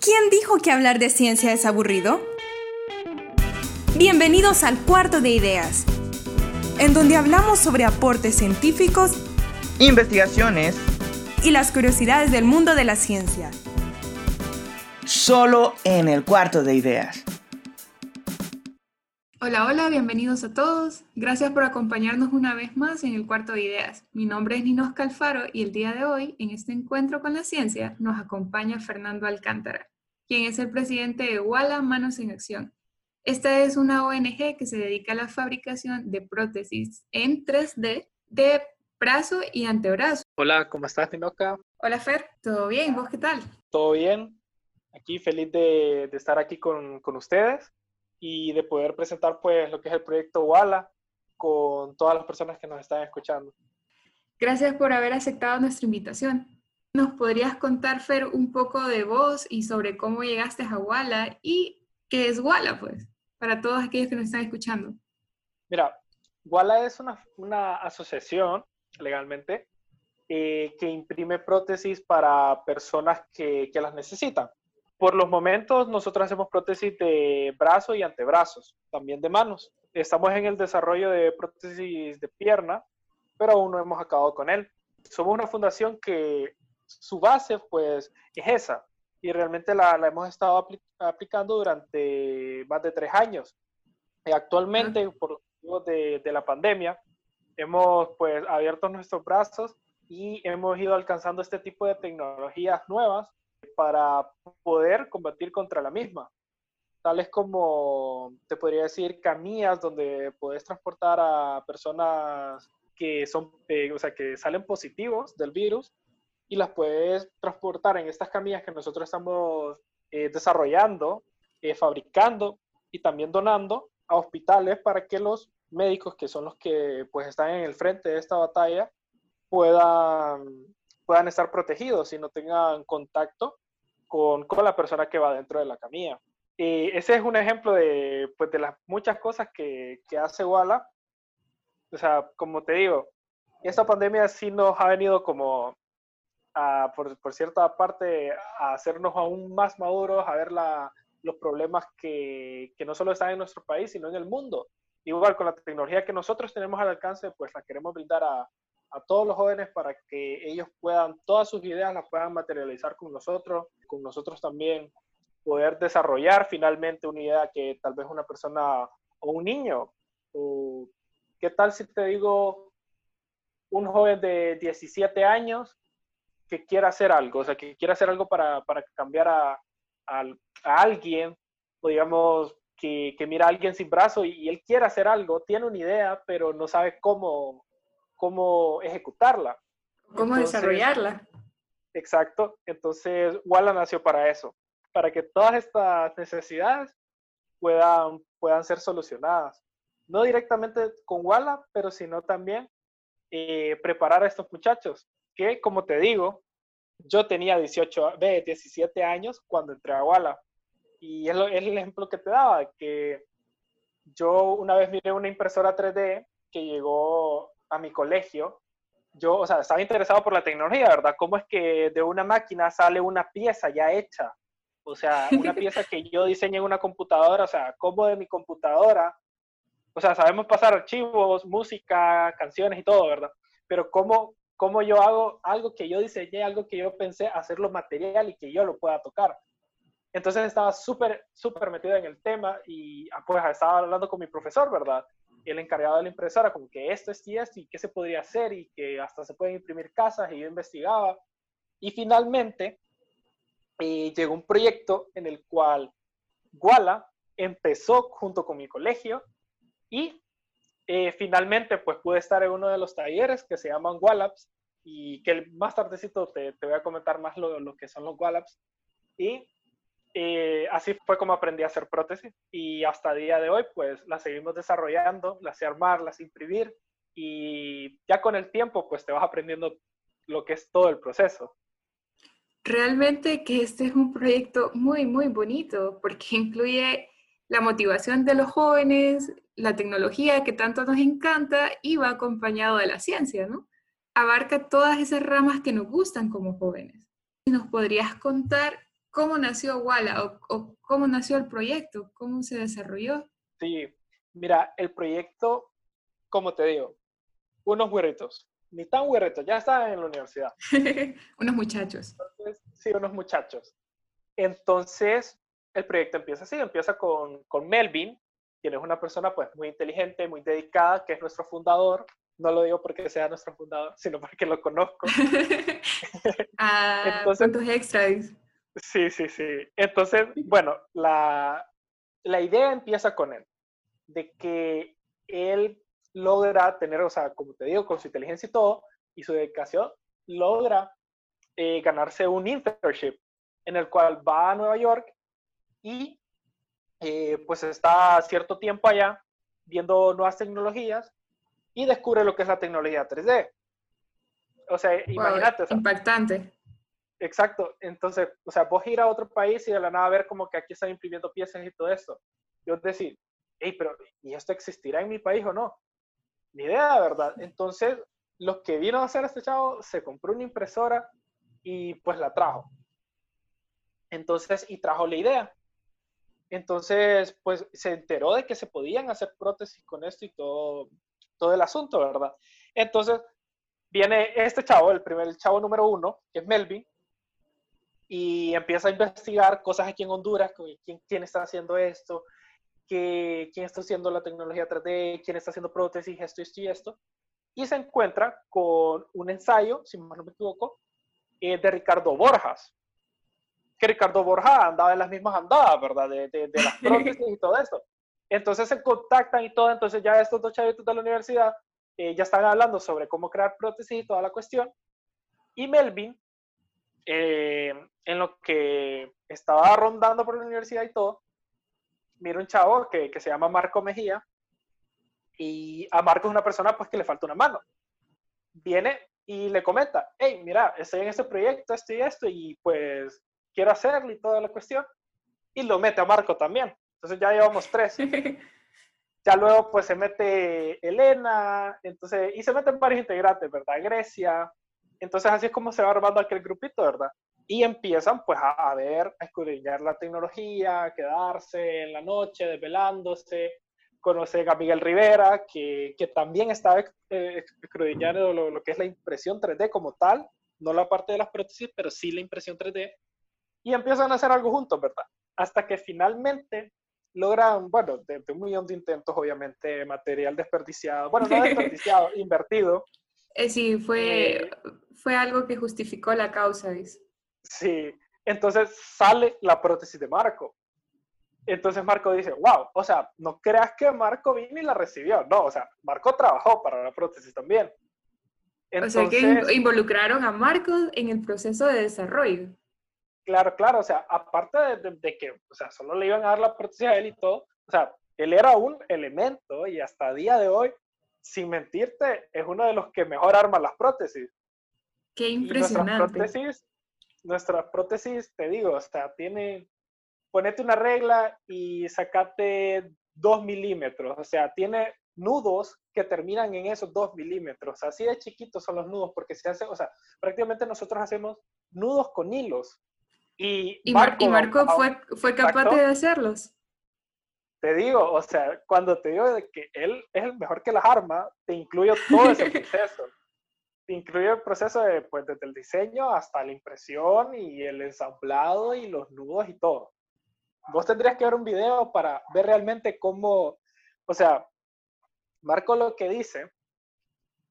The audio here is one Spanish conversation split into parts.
¿Quién dijo que hablar de ciencia es aburrido? Bienvenidos al Cuarto de Ideas, en donde hablamos sobre aportes científicos, investigaciones y las curiosidades del mundo de la ciencia. Solo en el Cuarto de Ideas. Hola, hola, bienvenidos a todos. Gracias por acompañarnos una vez más en el Cuarto de Ideas. Mi nombre es Ninos Calfaro y el día de hoy, en este encuentro con la ciencia, nos acompaña Fernando Alcántara, quien es el presidente de Walla Manos en Acción. Esta es una ONG que se dedica a la fabricación de prótesis en 3D de brazo y antebrazo. Hola, ¿cómo estás, Ninoca? Hola, Fer. ¿Todo bien? ¿Vos qué tal? Todo bien. Aquí feliz de, de estar aquí con, con ustedes y de poder presentar pues lo que es el proyecto Wala con todas las personas que nos están escuchando. Gracias por haber aceptado nuestra invitación. ¿Nos podrías contar, Fer, un poco de vos y sobre cómo llegaste a Wala y qué es Wala, pues, para todos aquellos que nos están escuchando? Mira, Wala es una, una asociación legalmente eh, que imprime prótesis para personas que, que las necesitan. Por los momentos, nosotros hacemos prótesis de brazo y antebrazos, también de manos. Estamos en el desarrollo de prótesis de pierna, pero aún no hemos acabado con él. Somos una fundación que su base, pues, es esa. Y realmente la, la hemos estado apl aplicando durante más de tres años. Y actualmente, por motivo de, de la pandemia, hemos, pues, abierto nuestros brazos y hemos ido alcanzando este tipo de tecnologías nuevas para poder combatir contra la misma. Tales como, te podría decir, camillas donde puedes transportar a personas que, son, eh, o sea, que salen positivos del virus y las puedes transportar en estas camillas que nosotros estamos eh, desarrollando, eh, fabricando y también donando a hospitales para que los médicos, que son los que pues están en el frente de esta batalla, puedan puedan estar protegidos y no tengan contacto con, con la persona que va dentro de la camilla. Y ese es un ejemplo de, pues, de las muchas cosas que, que hace Walla. O sea, como te digo, esta pandemia sí nos ha venido como, a, por, por, cierta parte, a hacernos aún más maduros, a ver la, los problemas que, que no solo están en nuestro país, sino en el mundo. Igual con la tecnología que nosotros tenemos al alcance, pues la queremos brindar a, a todos los jóvenes para que ellos puedan, todas sus ideas las puedan materializar con nosotros, con nosotros también poder desarrollar finalmente una idea que tal vez una persona o un niño, o qué tal si te digo un joven de 17 años que quiera hacer algo, o sea, que quiera hacer algo para, para cambiar a, a, a, alguien, o digamos que, que mira a alguien sin brazo y, y él quiere hacer algo, tiene una idea, pero no sabe cómo, cómo ejecutarla. ¿Cómo Entonces, desarrollarla? Exacto. Entonces, Walla nació para eso, para que todas estas necesidades puedan, puedan ser solucionadas. No directamente con Walla, pero sino también eh, preparar a estos muchachos, que como te digo, yo tenía 18, 17 años cuando entré a Walla. Y es, lo, es el ejemplo que te daba, que yo una vez miré una impresora 3D que llegó a mi colegio, yo, o sea, estaba interesado por la tecnología, ¿verdad? ¿Cómo es que de una máquina sale una pieza ya hecha? O sea, una pieza que yo diseñé en una computadora, o sea, ¿cómo de mi computadora? O sea, sabemos pasar archivos, música, canciones y todo, ¿verdad? Pero ¿cómo, cómo yo hago algo que yo diseñé, algo que yo pensé, hacerlo material y que yo lo pueda tocar? Entonces estaba súper, súper metido en el tema y ah, pues estaba hablando con mi profesor, ¿verdad? El encargado de la impresora, como que esto es y esto, y qué se podría hacer, y que hasta se pueden imprimir casas, y yo investigaba. Y finalmente eh, llegó un proyecto en el cual Guala empezó junto con mi colegio, y eh, finalmente pues pude estar en uno de los talleres que se llaman Wallaps, y que más tardecito te, te voy a comentar más lo, lo que son los Wallaps. Y eh, así fue como aprendí a hacer prótesis y hasta el día de hoy pues las seguimos desarrollando, las armar, las imprimir y ya con el tiempo pues te vas aprendiendo lo que es todo el proceso. Realmente que este es un proyecto muy, muy bonito porque incluye la motivación de los jóvenes, la tecnología que tanto nos encanta y va acompañado de la ciencia, ¿no? Abarca todas esas ramas que nos gustan como jóvenes. ¿Nos podrías contar cómo nació Walla o, o, cómo nació el proyecto, cómo se desarrolló. Sí, mira, el proyecto, como te digo, unos güeritos, ni tan güeritos, ya estaban en la universidad. unos muchachos. Entonces, sí, unos muchachos. Entonces, el proyecto empieza así, empieza con, con Melvin, quien es una persona pues muy inteligente, muy dedicada, que es nuestro fundador. No lo digo porque sea nuestro fundador, sino porque lo conozco. ah, Entonces, puntos extras. Sí, sí, sí. Entonces, bueno, la, la idea empieza con él, de que él logra tener, o sea, como te digo, con su inteligencia y todo, y su dedicación, logra eh, ganarse un internship en el cual va a Nueva York y eh, pues está cierto tiempo allá viendo nuevas tecnologías y descubre lo que es la tecnología 3D. O sea, imagínate. impactante. Exacto. Entonces, o sea, vos ir a otro país y de la nada ver como que aquí están imprimiendo piezas y todo esto. Yo decir, hey, pero ¿y esto existirá en mi país o no? Ni idea, ¿verdad? Entonces, lo que vino a hacer este chavo, se compró una impresora y pues la trajo. Entonces, y trajo la idea. Entonces, pues se enteró de que se podían hacer prótesis con esto y todo, todo el asunto, ¿verdad? Entonces, viene este chavo, el primer chavo número uno, que es Melvin, y empieza a investigar cosas aquí en Honduras, quién, quién está haciendo esto, quién está haciendo la tecnología 3D, quién está haciendo prótesis, esto, esto y esto. Y se encuentra con un ensayo, si no me equivoco, eh, de Ricardo Borjas, que Ricardo Borja andaba en las mismas andadas, ¿verdad? De, de, las prótesis y todo esto. Entonces se contactan y todo, entonces ya estos dos chavitos de la universidad eh, ya están hablando sobre cómo crear prótesis y toda la cuestión. Y Melvin, eh, en lo que estaba rondando por la universidad y todo, mira un chavo que, que, se llama Marco Mejía y a Marco es una persona pues que le falta una mano. Viene y le comenta, hey, mira, estoy en este proyecto, esto y esto, y pues quiero hacerlo y toda la cuestión. Y lo mete a Marco también. Entonces ya llevamos tres. ya luego pues se mete Elena, entonces, y se meten varios integrantes, ¿verdad? Grecia. Entonces así es como se va armando aquel grupito, ¿verdad? Y empiezan pues a, ver, a escudriñar la tecnología, a quedarse en la noche desvelándose, conocer a Miguel Rivera, que, que también está eh, escudriñando lo, lo, que es la impresión 3D como tal, no la parte de las prótesis, pero sí la impresión 3D y empiezan a hacer algo juntos, ¿verdad? Hasta que finalmente logran, bueno, de, un millón de intentos, obviamente, material desperdiciado, bueno, no desperdiciado, invertido. Eh, sí, fue, eh, fue algo que justificó la causa, dice. Sí, entonces sale la prótesis de Marco. Entonces Marco dice, wow, o sea, no creas que Marco vino y la recibió, no, o sea, Marco trabajó para la prótesis también. Entonces, o sea que involucraron a Marco en el proceso de desarrollo. Claro, claro, o sea, aparte de, que, o sea, solo le iban a dar la prótesis a él y todo, o sea, él era un elemento y hasta día de hoy, sin mentirte, es uno de los que mejor arma las prótesis. Qué impresionante. nuestras prótesis, nuestras prótesis, te digo, o sea, tiene, ponete una regla y sacate dos milímetros, o sea, tiene nudos que terminan en esos dos milímetros. Así de chiquitos son los nudos, porque se hace, o sea, prácticamente nosotros hacemos nudos con hilos. Y, Marco, fue, fue capaz de hacerlos. Te digo, o sea, cuando te digo de que él es el mejor que las armas, te incluyo todo ese proceso. te incluye el proceso de, pues, desde el diseño hasta la impresión y el ensamblado y los nudos y todo. Vos tendrías que ver un video para ver realmente cómo, o sea, Marco lo que dice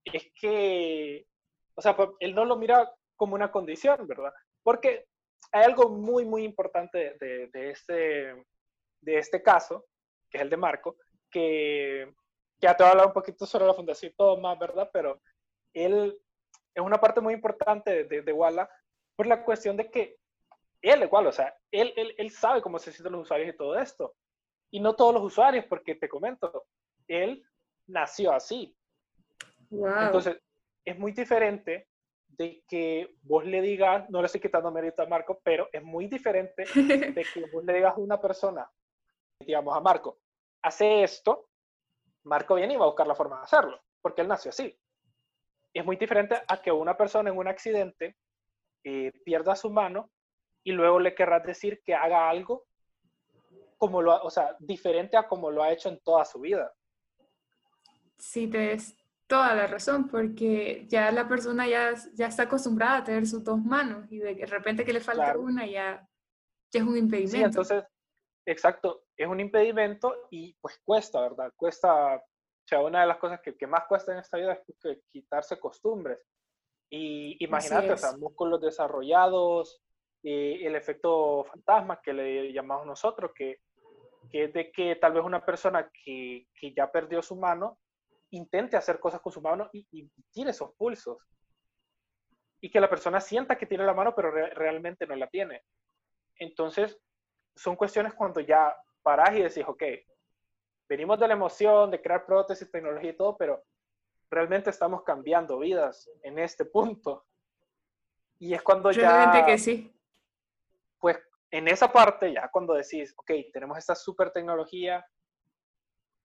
es que, o sea, pues, él no lo mira como una condición, ¿verdad? Porque hay algo muy, muy importante de, de, este, de este caso, que es el de Marco, que ya te voy a hablar un poquito sobre la fundación y todo más, ¿verdad? Pero él es una parte muy importante de, de, Walla por la cuestión de que él igual, o sea, él, él, él sabe cómo se sienten los usuarios y todo esto. Y no todos los usuarios, porque te comento, él nació así. Wow. Entonces, es muy diferente de que vos le digas, no le estoy quitando mérito a Marco, pero es muy diferente de que vos le digas a una persona, digamos a Marco, hace esto, Marco viene y va a buscar la forma de hacerlo, porque él nació así. Es muy diferente a que una persona en un accidente eh, pierda su mano y luego le querrás decir que haga algo como lo, o sea, diferente a como lo ha hecho en toda su vida. Sí, tienes toda la razón, porque ya la persona ya, ya está acostumbrada a tener sus dos manos y de repente que le falta una ya, ya es un impedimento. Sí, entonces, exacto, es un impedimento y pues cuesta, ¿verdad? Cuesta, o sea, una de las cosas que, que más cuesta en esta vida es pues, quitarse costumbres. Y imagínate, o sea, músculos desarrollados, y el efecto fantasma que le llamamos nosotros, que, que es de que tal vez una persona que, que, ya perdió su mano intente hacer cosas con su mano y, y, tire esos pulsos. Y que la persona sienta que tiene la mano, pero realmente no la tiene. Entonces, son cuestiones cuando ya parás y decís, ok, venimos de la emoción, de crear prótesis, tecnología y todo, pero realmente estamos cambiando vidas en este punto. Y es cuando ya... que sí pues en esa parte, ya cuando decís, ok, tenemos esta super tecnología,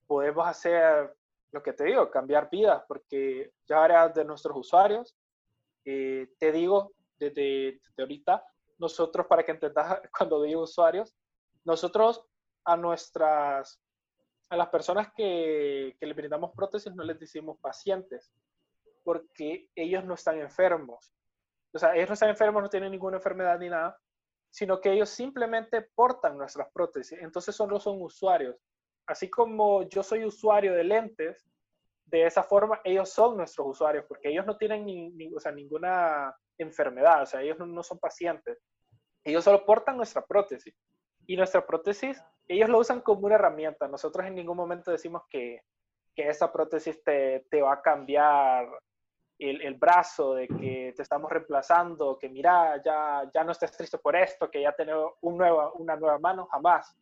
podemos hacer lo que te digo, cambiar vidas, porque ya eres de nuestros usuarios. Eh, te digo desde, ahorita, nosotros, para que entendas cuando digo usuarios, nosotros a nuestras, a las personas que, que les brindamos prótesis no les decimos pacientes, porque ellos no están enfermos. O sea, ellos no están enfermos, no tienen ninguna enfermedad ni nada, sino que ellos simplemente portan nuestras prótesis. Entonces solo son usuarios. Así como yo soy usuario de lentes, de esa forma ellos son nuestros usuarios, porque ellos no tienen ni, o sea, ninguna enfermedad, o sea, ellos no, son pacientes. Ellos solo portan nuestra prótesis. Y nuestra prótesis, ellos lo usan como una herramienta. Nosotros en ningún momento decimos que, que esa prótesis te, te va a cambiar el, brazo, de que te estamos reemplazando, que mira, ya, ya no estés triste por esto, que ya tenés un nueva, una nueva mano, jamás.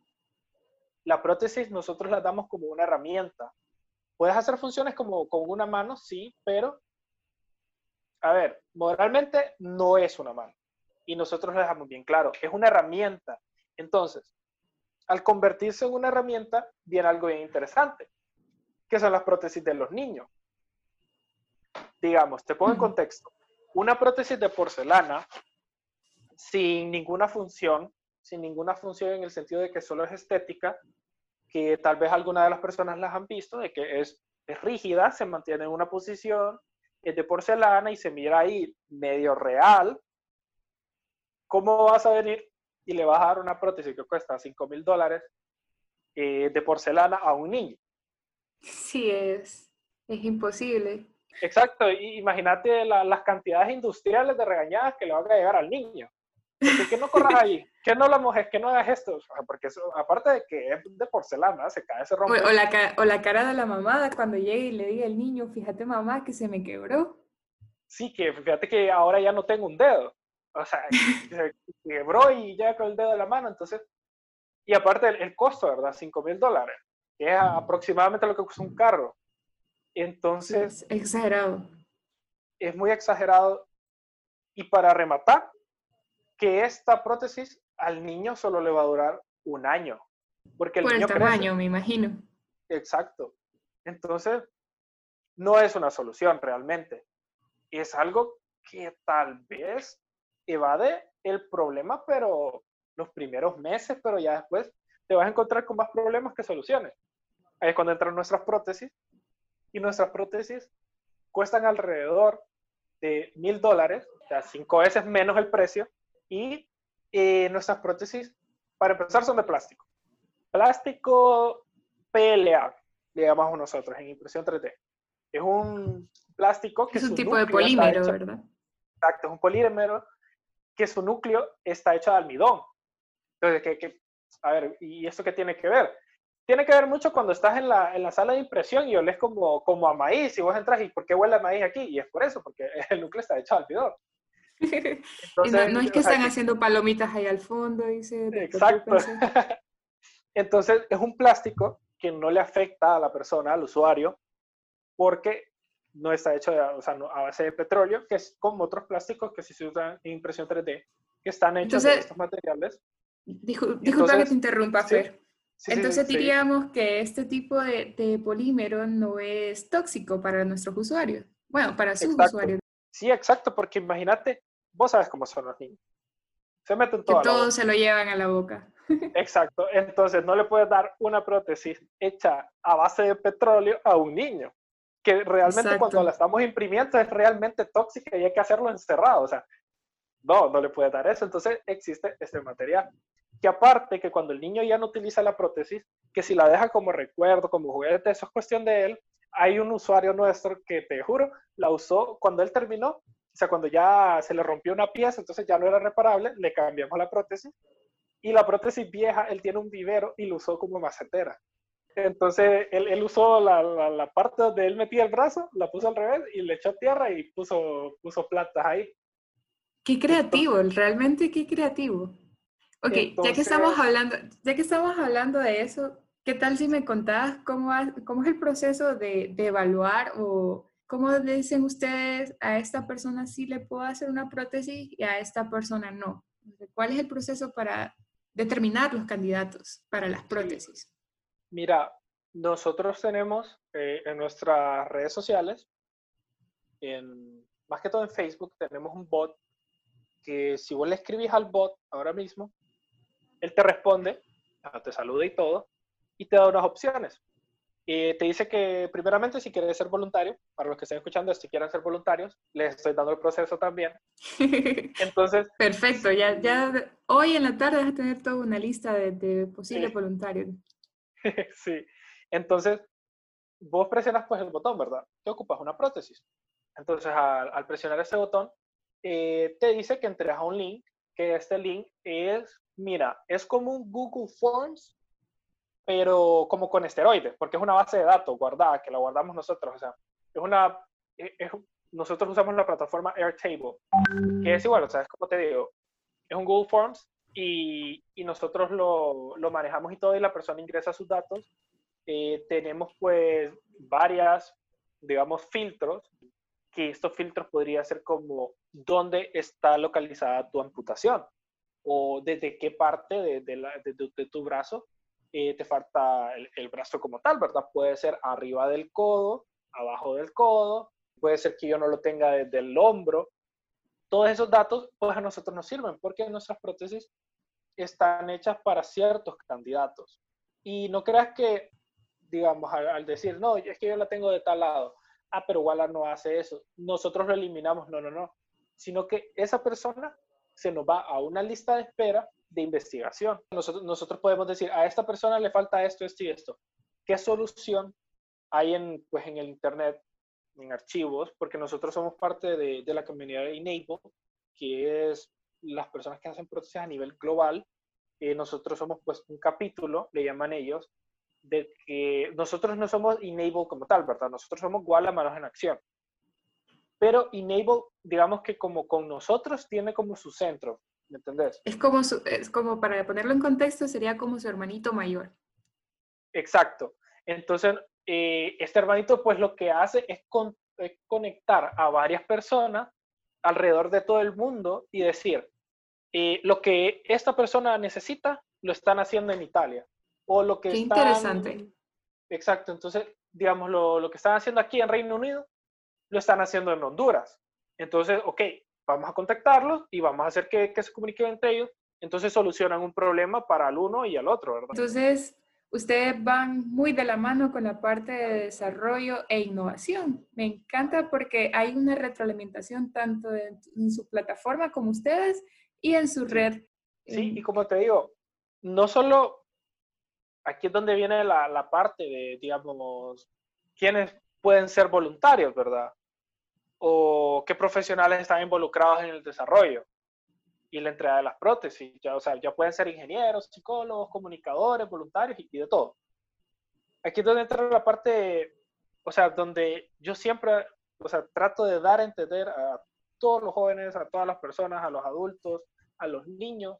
La prótesis nosotros la damos como una herramienta. Puedes hacer funciones como con una mano, sí, pero, a ver, moralmente no es una mano. Y nosotros lo dejamos bien claro, es una herramienta. Entonces, al convertirse en una herramienta, viene algo bien interesante, que son las prótesis de los niños. Digamos, te pongo en contexto, una prótesis de porcelana sin ninguna función, sin ninguna función en el sentido de que solo es estética, que tal vez alguna de las personas las han visto, de que es, es rígida, se mantiene en una posición, es de porcelana y se mira ahí medio real, ¿cómo vas a venir y le vas a dar una prótesis que cuesta 5 mil dólares eh, de porcelana a un niño? Sí, es, es imposible. Exacto, imagínate las cantidades industriales de regañadas que le van a llegar al niño. ¿Por qué no corras ahí? ¿Qué no la mojes? ¿Qué no hagas esto? Porque eso, aparte de que es de porcelana, se cae, se rompe. O, la, o la cara de la mamá cuando llegue y le diga al niño, fíjate mamá que se me quebró. Sí, que fíjate que ahora ya no tengo un dedo. O sea, se quebró y ya con el dedo de la mano. Entonces, y aparte el, el costo, ¿verdad? 5 mil dólares, que es aproximadamente lo que cuesta un carro. Entonces... Es exagerado. Es muy exagerado. Y para rematar, que esta prótesis al niño solo le va a durar un año. Porque el Por niño el tamaño, me imagino. Exacto. Entonces, no es una solución realmente. Es algo que tal vez evade el problema, pero los primeros meses, pero ya después te vas a encontrar con más problemas que soluciones. Ahí es cuando entran nuestras prótesis y nuestras prótesis cuestan alrededor de mil dólares, o sea, cinco veces menos el precio, y eh, nuestras prótesis, para empezar, son de plástico. Plástico PLA, le llamamos nosotros en impresión 3D. Es un plástico que es un tipo de polímero, ¿verdad? Exacto, es un polímero que su núcleo está hecho de almidón. Entonces, que, a ver, ¿y esto qué tiene que ver? tiene que ver mucho cuando estás en la, en la sala de impresión y olés como, como a maíz y vos entras y ¿por qué huele a maíz aquí? Y es por eso, porque el núcleo está hecho al almidón. no, es que están haciendo palomitas ahí al fondo, dice. Exacto. Entonces es un plástico que no le afecta a la persona, al usuario, porque no está hecho o sea, a base de petróleo, que es como otros plásticos que sí se usan en impresión 3D, que están hechos de estos materiales. disculpa que te interrumpa, Fer. Entonces diríamos que este tipo de, polímero no es tóxico para nuestros usuarios. Bueno, para sus usuarios. Sí, exacto, porque imagínate, vos sabes cómo son los niños. Se meten Que todo. todos se lo llevan a la boca. Exacto. Entonces no le puedes dar una prótesis hecha a base de petróleo a un niño. Que realmente Exacto. cuando la estamos imprimiendo es realmente tóxica y hay que hacerlo encerrado. O sea, no, no le puedes dar eso. Entonces existe este material. Que aparte que cuando el niño ya no utiliza la prótesis, que si la deja como recuerdo, como juguete, eso es cuestión de él. Hay un usuario nuestro que te juro, la usó cuando él terminó, o sea, cuando ya se le rompió una pieza, entonces ya no era reparable, le cambiamos la prótesis y la prótesis vieja, él tiene un vivero y lo usó como macetera. Entonces, él, él usó la, la, la parte donde él metía el brazo, la puso al revés y le echó tierra y puso, puso plantas ahí. Qué creativo, realmente qué creativo. Ok, ya que estamos Entonces- hablando, ya que estamos hablando de eso, ¿qué tal si me contabas cómo, cómo es el proceso de, de evaluar o cómo le dicen ustedes a esta persona sí le puedo hacer una prótesis y a esta persona no? ¿Cuál es el proceso para determinar los candidatos para las prótesis? Mira, nosotros tenemos eh, en nuestras redes sociales, en, más que todo en Facebook, tenemos un bot que si vos le escribís al bot ahora mismo, él te responde, ah, te saluda y todo, y te da unas opciones. Eh, te dice que primeramente si quieres ser voluntario, para los que estén escuchando, si quieren ser voluntarios, les estoy dando el proceso también. Entonces, Perfecto, ya, ya hoy en la tarde vas a tener toda una lista de, de posibles Sí. voluntarios. sí. Entonces, vos presionas pues el botón, ¿verdad? Te ocupas una prótesis. Entonces, al, presionar ese botón, eh, te dice que entres a un link, que este link es, mira, es como un Google Forms, pero como con esteroides, porque es una base de datos guardada, que la guardamos nosotros. O sea, es una, es- nosotros usamos la plataforma Airtable, que es igual, o sea, es como te digo, es un Google Forms y, y nosotros lo, lo manejamos y todo, y la persona ingresa sus datos. Eh, tenemos pues varias, digamos, filtros, que estos filtros podría ser como dónde está localizada tu amputación o desde qué parte de, de la- de de tu brazo eh, te falta el, el brazo como tal, ¿verdad? Puede ser arriba del codo, abajo del codo, puede ser que yo no lo tenga desde el hombro. Todos esos datos, pues a nosotros nos sirven porque nuestras prótesis están hechas para ciertos candidatos. Y no creas que, digamos, al, al decir, no, es que yo la tengo de tal lado, ah, pero Walla no hace eso, nosotros lo eliminamos, no, no, no, sino que esa persona se nos va a una lista de espera de investigación. Nosotros, nosotros podemos decir, a esta persona le falta esto, esto y esto. ¿Qué solución hay en, pues, en el Internet, en archivos? Porque nosotros somos parte de, de la comunidad Enable, que es las personas que hacen prótesis a nivel global. Eh, nosotros somos pues un capítulo, le llaman ellos, de que nosotros no somos Enable como tal, ¿verdad? Nosotros somos Guala Manos en Acción. Pero Enable, digamos que como con nosotros, tiene como su centro, ¿me entendés? Es como, su- es como, para ponerlo en contexto, sería como su hermanito mayor. Exacto. Entonces, eh, este hermanito pues lo que hace es, con- es conectar a varias personas alrededor de todo el mundo y decir, eh, lo que esta persona necesita, lo están haciendo en Italia. O lo que Qué están- interesante. Exacto. Entonces, digamos, lo, lo que están haciendo aquí en Reino Unido, lo están haciendo en Honduras. Entonces, ok, vamos a contactarlos y vamos a hacer que, que se comuniquen entre ellos. Entonces solucionan un problema para el uno y el otro, ¿verdad? Entonces, ustedes van muy de la mano con la parte de desarrollo e innovación. Me encanta porque hay una retroalimentación tanto en, en su plataforma como ustedes y en su red. Sí, y Eh, como te digo, no solo aquí es donde viene la, la parte de, digamos, quiénes pueden ser voluntarios, ¿verdad? O qué profesionales están involucrados en el desarrollo y la entrega de las prótesis. Ya, o sea, ya pueden ser ingenieros, psicólogos, comunicadores, voluntarios y, y de todo. Aquí es donde entra la parte, o sea, donde yo siempre, o sea, trato de dar a entender a todos los jóvenes, a todas las personas, a los adultos, a los niños,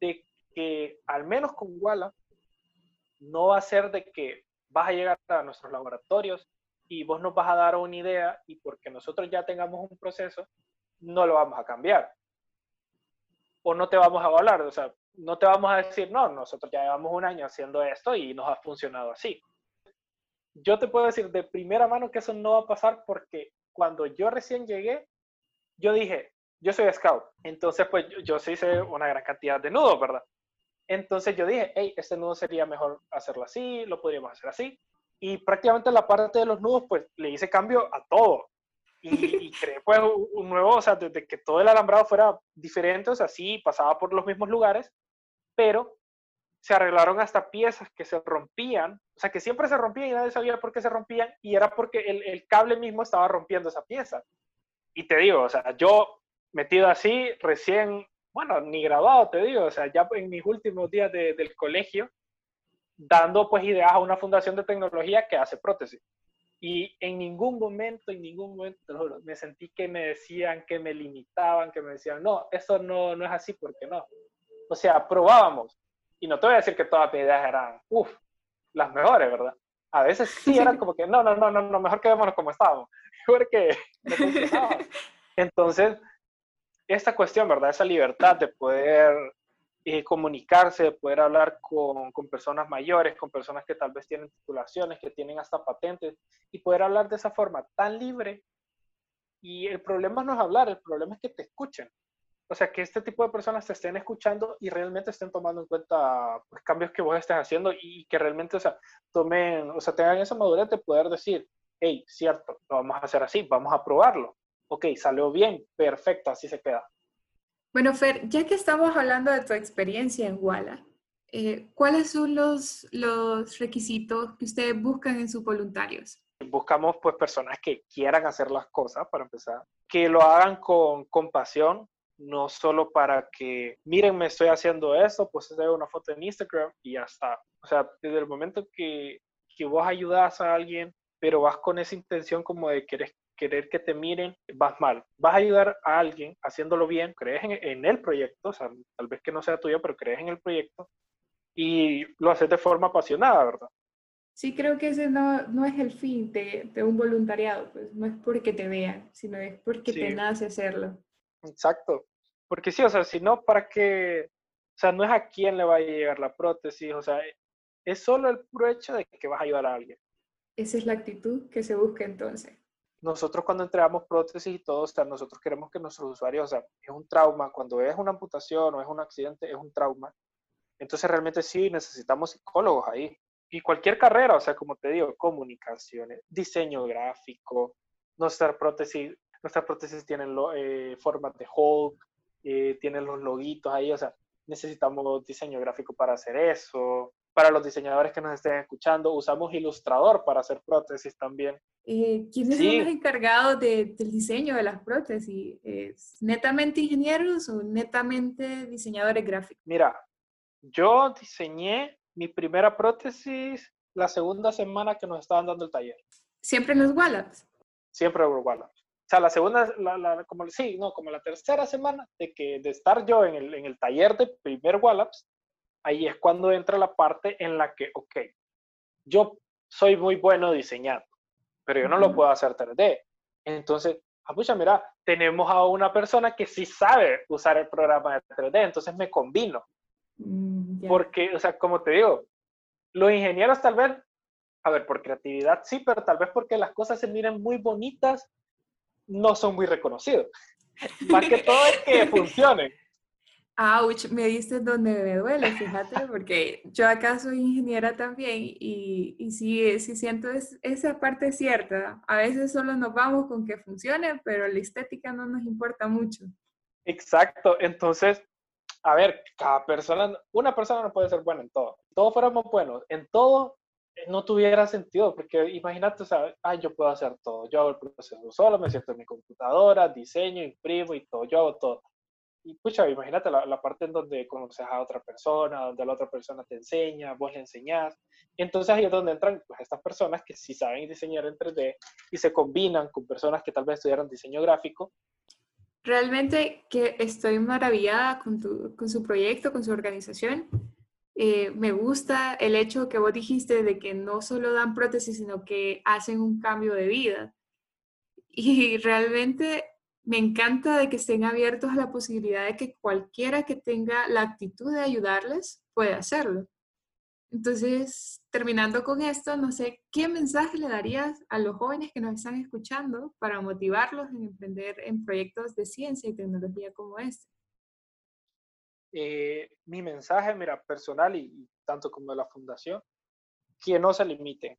de que al menos con Walla no va a ser de que vas a llegar a nuestros laboratorios y vos nos vas a dar una idea y porque nosotros ya tengamos un proceso, no lo vamos a cambiar. O no te vamos a hablar, o sea, no te vamos a decir, no, nosotros ya llevamos un año haciendo esto y nos ha funcionado así. Yo te puedo decir de primera mano que eso no va a pasar porque cuando yo recién llegué, yo dije, yo soy scout, entonces pues yo, yo sí hice una gran cantidad de nudos, ¿verdad? Entonces yo dije, hey, este nudo sería mejor hacerlo así, lo podríamos hacer así. Y prácticamente la parte de los nudos, pues le hice cambio a todo. Y, y creé pues un nuevo, o sea, desde que todo el alambrado fuera diferente, o sea, sí, pasaba por los mismos lugares, pero se arreglaron hasta piezas que se rompían, o sea, que siempre se rompían y nadie sabía por qué se rompían, y era porque el, el cable mismo estaba rompiendo esa pieza. Y te digo, o sea, yo metido así, recién, bueno, ni graduado, te digo, o sea, ya en mis últimos días de, del colegio, dando pues ideas a una fundación de tecnología que hace prótesis. Y en ningún momento, en ningún momento, juro, me sentí que me decían, que me limitaban, que me decían, no, eso no, no es así, ¿por qué no? O sea, probábamos. Y no te voy a decir que todas mis ideas eran, uff, las mejores, ¿verdad? A veces sí eran como que, no, no, no, no, no mejor quedémonos como estábamos. Porque no funcionaba. Entonces, esta cuestión, ¿verdad? Esa libertad de poder eh, comunicarse, de poder hablar con, personas mayores, con personas que tal vez tienen titulaciones, que tienen hasta patentes, y poder hablar de esa forma tan libre. Y el problema no es hablar, el problema es que te escuchen. O sea, que este tipo de personas te estén escuchando y realmente estén tomando en cuenta pues, cambios que vos estés haciendo y que realmente, o sea, tomen, o sea, tengan esa madurez de poder decir, hey, cierto, lo vamos a hacer así, vamos a probarlo. Ok, salió bien, perfecto, así se queda. Bueno, Fer, ya que estamos hablando de tu experiencia en Walla, eh, ¿cuáles son los, los requisitos que ustedes buscan en sus voluntarios? Buscamos pues personas que quieran hacer las cosas, para empezar, que lo hagan con compasión, no solo para que, miren, me estoy haciendo eso, pues te una foto en Instagram y ya está. O sea, desde el momento que, que vos ayudas a alguien, pero vas con esa intención como de querer, querer que te miren, vas mal. Vas a ayudar a alguien haciéndolo bien, crees en, en, el proyecto, o sea, tal vez que no sea tuyo, pero crees en el proyecto y lo haces de forma apasionada, ¿verdad? Sí, creo que ese no, no es el fin de, de, un voluntariado, pues no es porque te vean, sino es porque sí. te nace hacerlo. Exacto, porque sí, o sea, si no, ¿para qué? O sea, no es a quién le va a llegar la prótesis, o sea, es solo el puro hecho de que vas a ayudar a alguien. Esa es la actitud que se busca entonces. Nosotros cuando entregamos prótesis y todo, o sea, nosotros queremos que nuestros usuarios, o sea, es un trauma, cuando es una amputación o es un accidente, es un trauma. Entonces realmente sí necesitamos psicólogos ahí. Y cualquier carrera, o sea, como te digo, comunicaciones, diseño gráfico, nuestra prótesis, nuestras prótesis tienen lo, eh, formas de Hulk, eh, tienen los loguitos ahí, o sea, necesitamos diseño gráfico para hacer eso. Para los diseñadores que nos estén escuchando, usamos Ilustrador para hacer prótesis también. Eh, ¿Quiénes sí. son los encargados de, del diseño de las prótesis? ¿Es ¿Netamente ingenieros o netamente diseñadores gráficos? Mira, yo diseñé mi primera prótesis la segunda semana que nos estaban dando el taller. ¿Siempre en los Wallaps? Siempre en los Wallaps. O sea, la segunda, la, la, como, sí, no, como la tercera semana de, que, de estar yo en el, en el taller de primer Wallaps, ahí es cuando entra la parte en la que, ok, yo soy muy bueno diseñando, pero yo no lo puedo hacer 3D. Entonces, ah, pucha, mira, tenemos a una persona que sí sabe usar el programa de 3D, entonces me combino. Mm, yeah. Porque, o sea, como te digo, los ingenieros tal vez, a ver, por creatividad sí, pero tal vez porque las cosas se miran muy bonitas, no son muy reconocidos. Más que todo es que funcionen. Ouch, me diste donde me duele, fíjate, porque yo acá soy ingeniera también y, y sí, sí siento es, esa parte cierta. A veces solo nos vamos con que funcione, pero la estética no nos importa mucho. Exacto, entonces, a ver, cada persona, una persona no puede ser buena en todo. Todos fuéramos buenos, en todo no tuviera sentido, porque imagínate, sea, ah, yo puedo hacer todo, yo hago el proceso solo, me siento en mi computadora, diseño, imprimo y todo, yo hago todo. Y pucha, imagínate la, la, parte en donde conoces a otra persona, donde la otra persona te enseña, vos le enseñás. Entonces ahí es donde entran pues, estas personas que sí saben diseñar en 3D y se combinan con personas que tal vez estudiaron diseño gráfico. Realmente que estoy maravillada con, tu, con su proyecto, con su organización. Eh, me gusta el hecho que vos dijiste de que no solo dan prótesis, sino que hacen un cambio de vida. Y realmente me encanta de que estén abiertos a la posibilidad de que cualquiera que tenga la actitud de ayudarles puede hacerlo. Entonces, terminando con esto, no sé, ¿qué mensaje le darías a los jóvenes que nos están escuchando para motivarlos en emprender en proyectos de ciencia y tecnología como este? Eh, mi mensaje, mira, personal y, tanto como de la fundación, que no se limiten,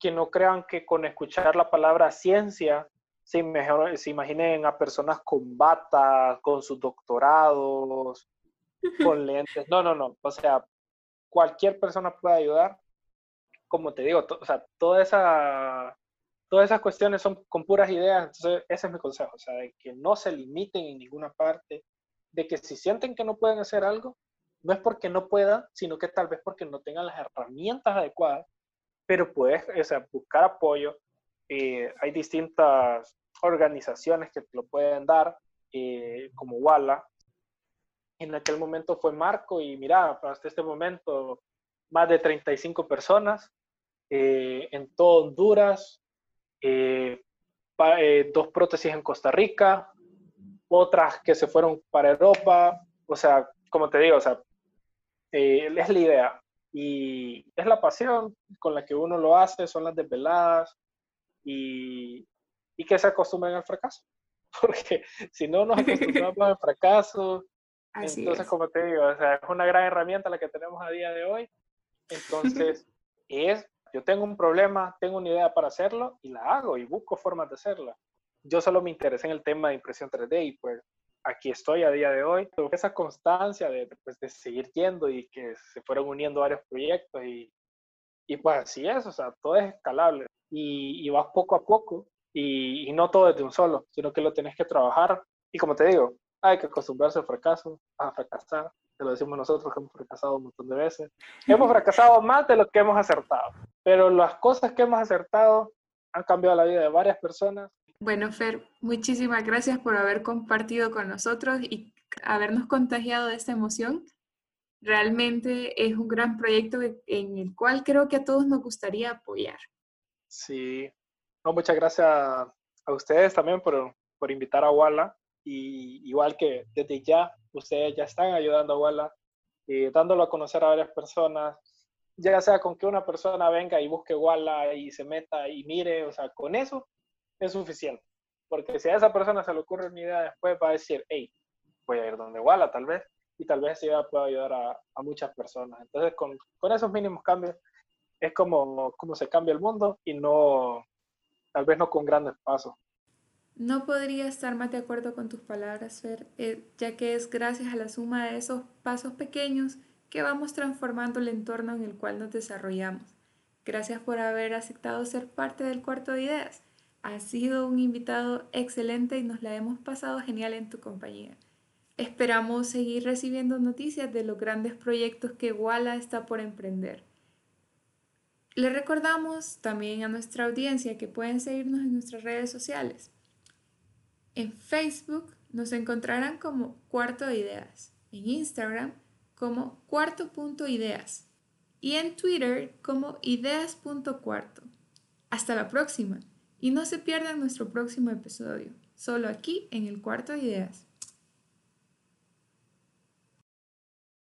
que no crean que con escuchar la palabra ciencia se, mejor, se imaginen a personas con batas, con sus doctorados, con lentes. No, no, no. O sea, cualquier persona puede ayudar. Como te digo, o sea, toda esa, todas esas cuestiones son con puras ideas. Entonces, ese es mi consejo. O sea, de que no se limiten en ninguna parte. De que si sienten que no pueden hacer algo, no es porque no puedan, sino que tal vez porque no tengan las herramientas adecuadas. Pero puedes o sea, buscar apoyo. Eh, hay distintas organizaciones que te lo pueden dar, eh, como WALA, en aquel momento fue Marco y mira, hasta este momento más de 35 personas eh, en todo Honduras, dos prótesis en Costa Rica, otras que se fueron para Europa, o sea, como te digo, o sea, es la idea y es la pasión con la que uno lo hace, son las desveladas y, y que se acostumbren al fracaso, porque si no nos acostumbramos al fracaso, entonces, como te digo, o sea, es una gran herramienta la que tenemos a día de hoy. Entonces, es, yo tengo un problema, tengo una idea para hacerlo y la hago y busco formas de hacerla. Yo solo me interesé en el tema de impresión 3D y pues aquí estoy a día de hoy. Esa constancia de, pues, de seguir yendo y que se fueron uniendo varios proyectos y, y pues así es, o sea, todo es escalable y, y vas poco a poco y, y no todo desde un solo, sino que lo tenés que trabajar. Y como te digo, hay que acostumbrarse al fracaso, a fracasar. Te lo decimos nosotros que hemos fracasado un montón de veces. Hemos fracasado más de lo que hemos acertado, pero las cosas que hemos acertado han cambiado la vida de varias personas. Bueno, Fer, muchísimas gracias por haber compartido con nosotros y habernos contagiado de esta emoción. Realmente es un gran proyecto en el cual creo que a todos nos gustaría apoyar. Sí, muchas gracias a ustedes también por, por invitar a Walla y igual que desde ya ustedes ya están ayudando a Walla, y dándolo a conocer a varias personas, ya sea con que una persona venga y busque Walla y se meta y mire, o sea, con eso es suficiente. Porque si a esa persona se le ocurre una idea después, va a decir, hey, voy a ir donde Walla tal vez, y tal vez esa idea pueda ayudar a, muchas personas. Entonces, con, con, esos mínimos cambios, es como, como se cambia el mundo y no, tal vez no con grandes pasos. No podría estar más de acuerdo con tus palabras, Fer, eh, ya que es gracias a la suma de esos pasos pequeños que vamos transformando el entorno en el cual nos desarrollamos. Gracias por haber aceptado ser parte del cuarto de ideas. Has sido un invitado excelente y nos la hemos pasado genial en tu compañía. Esperamos seguir recibiendo noticias de los grandes proyectos que Walla está por emprender. Le recordamos también a nuestra audiencia que pueden seguirnos en nuestras redes sociales. En Facebook nos encontrarán como Cuarto de Ideas, en Instagram como cuarto.ideas y en Twitter como ideas.cuarto. Hasta la próxima y no se pierdan nuestro próximo episodio, solo aquí en el Cuarto de Ideas.